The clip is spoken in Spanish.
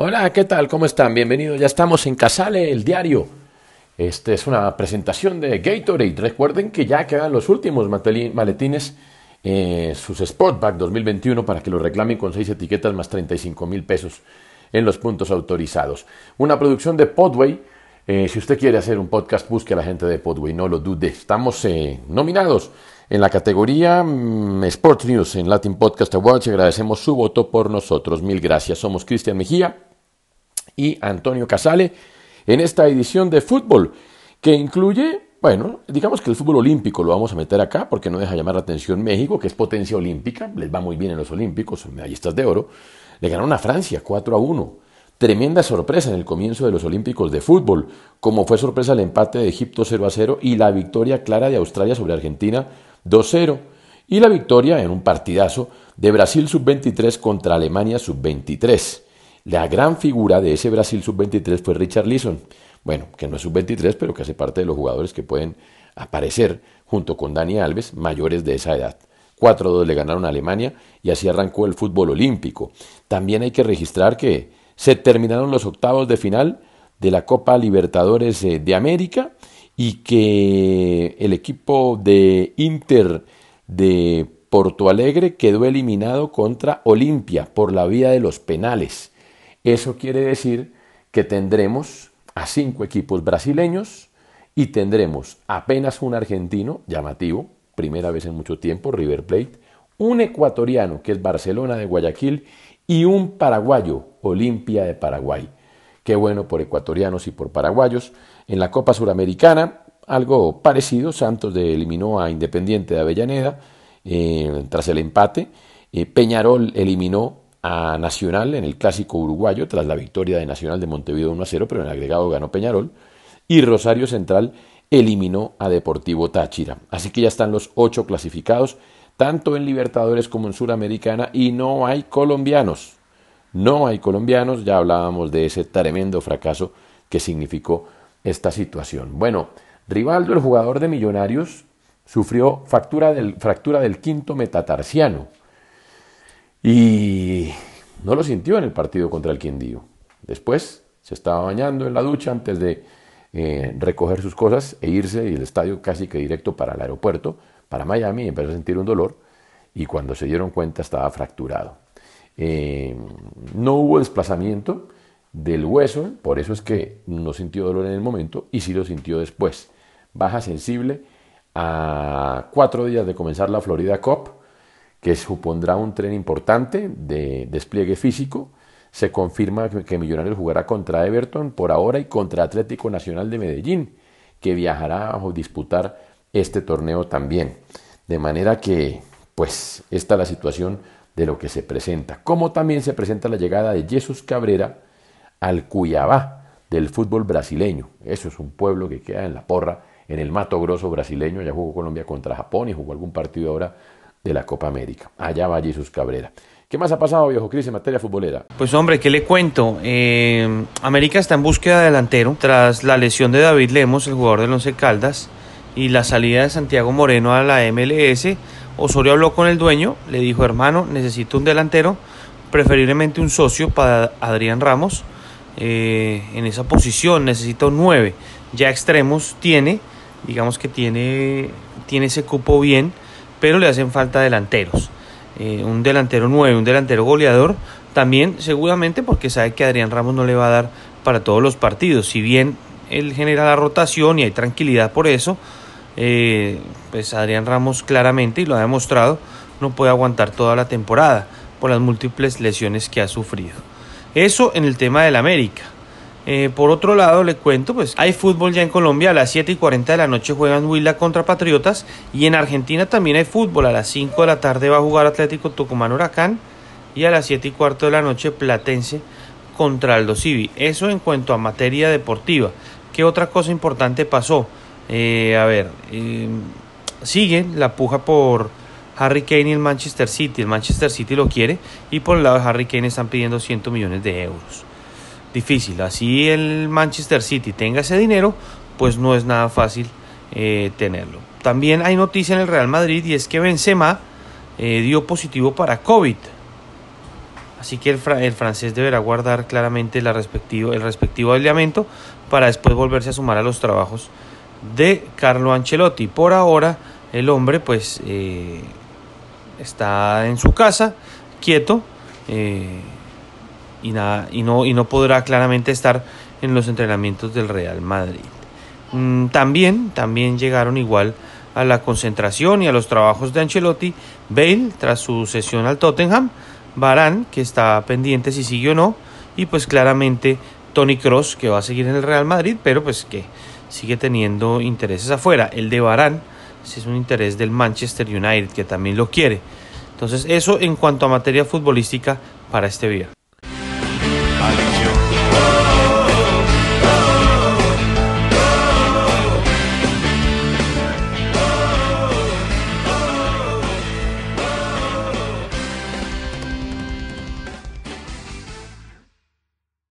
Hola, ¿qué tal? ¿Cómo están? Bienvenidos. Ya estamos en Casale, el diario. Esta es una presentación de Gatorade. Recuerden que ya quedan los últimos maletines, eh, sus Sportback 2021, para que los reclamen con seis etiquetas más 35 mil pesos en los puntos autorizados. Una producción de Podway. Eh, si usted quiere hacer un podcast, busque a la gente de Podway, no lo dude. Estamos eh, nominados en la categoría mm, Sports News en Latin Podcast Awards agradecemos su voto por nosotros. Mil gracias. Somos Cristian Mejía y Antonio Casale en esta edición de fútbol que incluye, bueno, digamos que el fútbol olímpico lo vamos a meter acá porque no deja llamar la atención México, que es potencia olímpica, les va muy bien en los olímpicos, son medallistas de oro, le ganaron a Francia 4 a 1. Tremenda sorpresa en el comienzo de los Olímpicos de fútbol, como fue sorpresa el empate de Egipto 0 a 0 y la victoria clara de Australia sobre Argentina 2-0 y la victoria en un partidazo de Brasil sub-23 contra Alemania sub-23. La gran figura de ese Brasil sub-23 fue Richard Leeson. Bueno, que no es sub-23, pero que hace parte de los jugadores que pueden aparecer junto con Dani Alves, mayores de esa edad. 4-2 le ganaron a Alemania y así arrancó el fútbol olímpico. También hay que registrar que se terminaron los octavos de final de la Copa Libertadores eh, de América y que el equipo de Inter de Porto Alegre quedó eliminado contra Olimpia por la vía de los penales. Eso quiere decir que tendremos a cinco equipos brasileños y tendremos apenas un argentino llamativo, primera vez en mucho tiempo, River Plate, un ecuatoriano que es Barcelona de Guayaquil y un paraguayo, Olimpia de Paraguay. Qué bueno por ecuatorianos y por paraguayos. En la Copa Suramericana, algo parecido, Santos eliminó a Independiente de Avellaneda eh, tras el empate. Eh, Peñarol eliminó a Nacional en el clásico uruguayo tras la victoria de Nacional de Montevideo 1 a 0, pero en agregado ganó Peñarol. Y Rosario Central eliminó a Deportivo Táchira. Así que ya están los ocho clasificados, tanto en Libertadores como en Suramericana, y no hay colombianos. No hay colombianos, ya hablábamos de ese tremendo fracaso que significó esta situación. Bueno, Rivaldo, el jugador de Millonarios, sufrió fractura del, fractura del quinto metatarsiano y no lo sintió en el partido contra el Quindío. Después se estaba bañando en la ducha antes de eh, recoger sus cosas e irse del estadio casi que directo para el aeropuerto, para Miami, y empezó a sentir un dolor y cuando se dieron cuenta estaba fracturado. Eh, no hubo desplazamiento del hueso, por eso es que no sintió dolor en el momento y sí lo sintió después. Baja sensible a cuatro días de comenzar la Florida Cup, que supondrá un tren importante de despliegue físico. Se confirma que Millonarios jugará contra Everton por ahora y contra Atlético Nacional de Medellín, que viajará a disputar este torneo también. De manera que, pues, esta es la situación de lo que se presenta. Como también se presenta la llegada de Jesús Cabrera al Cuyabá del fútbol brasileño. Eso es un pueblo que queda en la porra, en el Mato Grosso brasileño. Ya jugó Colombia contra Japón y jugó algún partido ahora de la Copa América. Allá va Jesús Cabrera. ¿Qué más ha pasado, viejo Cris, en materia futbolera? Pues hombre, ¿qué le cuento? Eh, América está en búsqueda de delantero tras la lesión de David Lemos, el jugador del Once Caldas, y la salida de Santiago Moreno a la MLS, Osorio habló con el dueño, le dijo, hermano, necesito un delantero, preferiblemente un socio para Adrián Ramos. Eh, en esa posición necesita un 9. Ya extremos tiene, digamos que tiene, tiene ese cupo bien, pero le hacen falta delanteros. Eh, un delantero 9, un delantero goleador, también seguramente porque sabe que Adrián Ramos no le va a dar para todos los partidos. Si bien él genera la rotación y hay tranquilidad por eso, eh, pues Adrián Ramos claramente, y lo ha demostrado, no puede aguantar toda la temporada por las múltiples lesiones que ha sufrido. Eso en el tema del América. Eh, por otro lado, le cuento, pues hay fútbol ya en Colombia. A las 7 y 40 de la noche juegan Huila contra Patriotas. Y en Argentina también hay fútbol. A las 5 de la tarde va a jugar Atlético Tucumán Huracán. Y a las 7 y cuarto de la noche Platense contra Aldo Civi. Eso en cuanto a materia deportiva. ¿Qué otra cosa importante pasó? Eh, a ver, eh, sigue la puja por Harry Kane y el Manchester City. El Manchester City lo quiere y por el lado de Harry Kane están pidiendo 100 millones de euros. Difícil. Así el Manchester City tenga ese dinero, pues no es nada fácil eh, tenerlo. También hay noticia en el Real Madrid y es que Benzema eh, dio positivo para COVID. Así que el, francés deberá guardar claramente la respectivo, el respectivo aislamiento para después volverse a sumar a los trabajos de Carlo Ancelotti. Por ahora, el hombre pues eh, está en su casa, quieto, y, nada, y, no, y no podrá claramente estar en los entrenamientos del Real Madrid. Mm, también, también llegaron igual a la concentración y a los trabajos de Ancelotti, Bale tras su sesión al Tottenham, Barán, que está pendiente si sigue o no, y pues claramente Tony Cross, que va a seguir en el Real Madrid, pero pues que sigue teniendo intereses afuera. El de Barán es un interés del Manchester United, que también lo quiere. Entonces, eso en cuanto a materia futbolística para este viernes.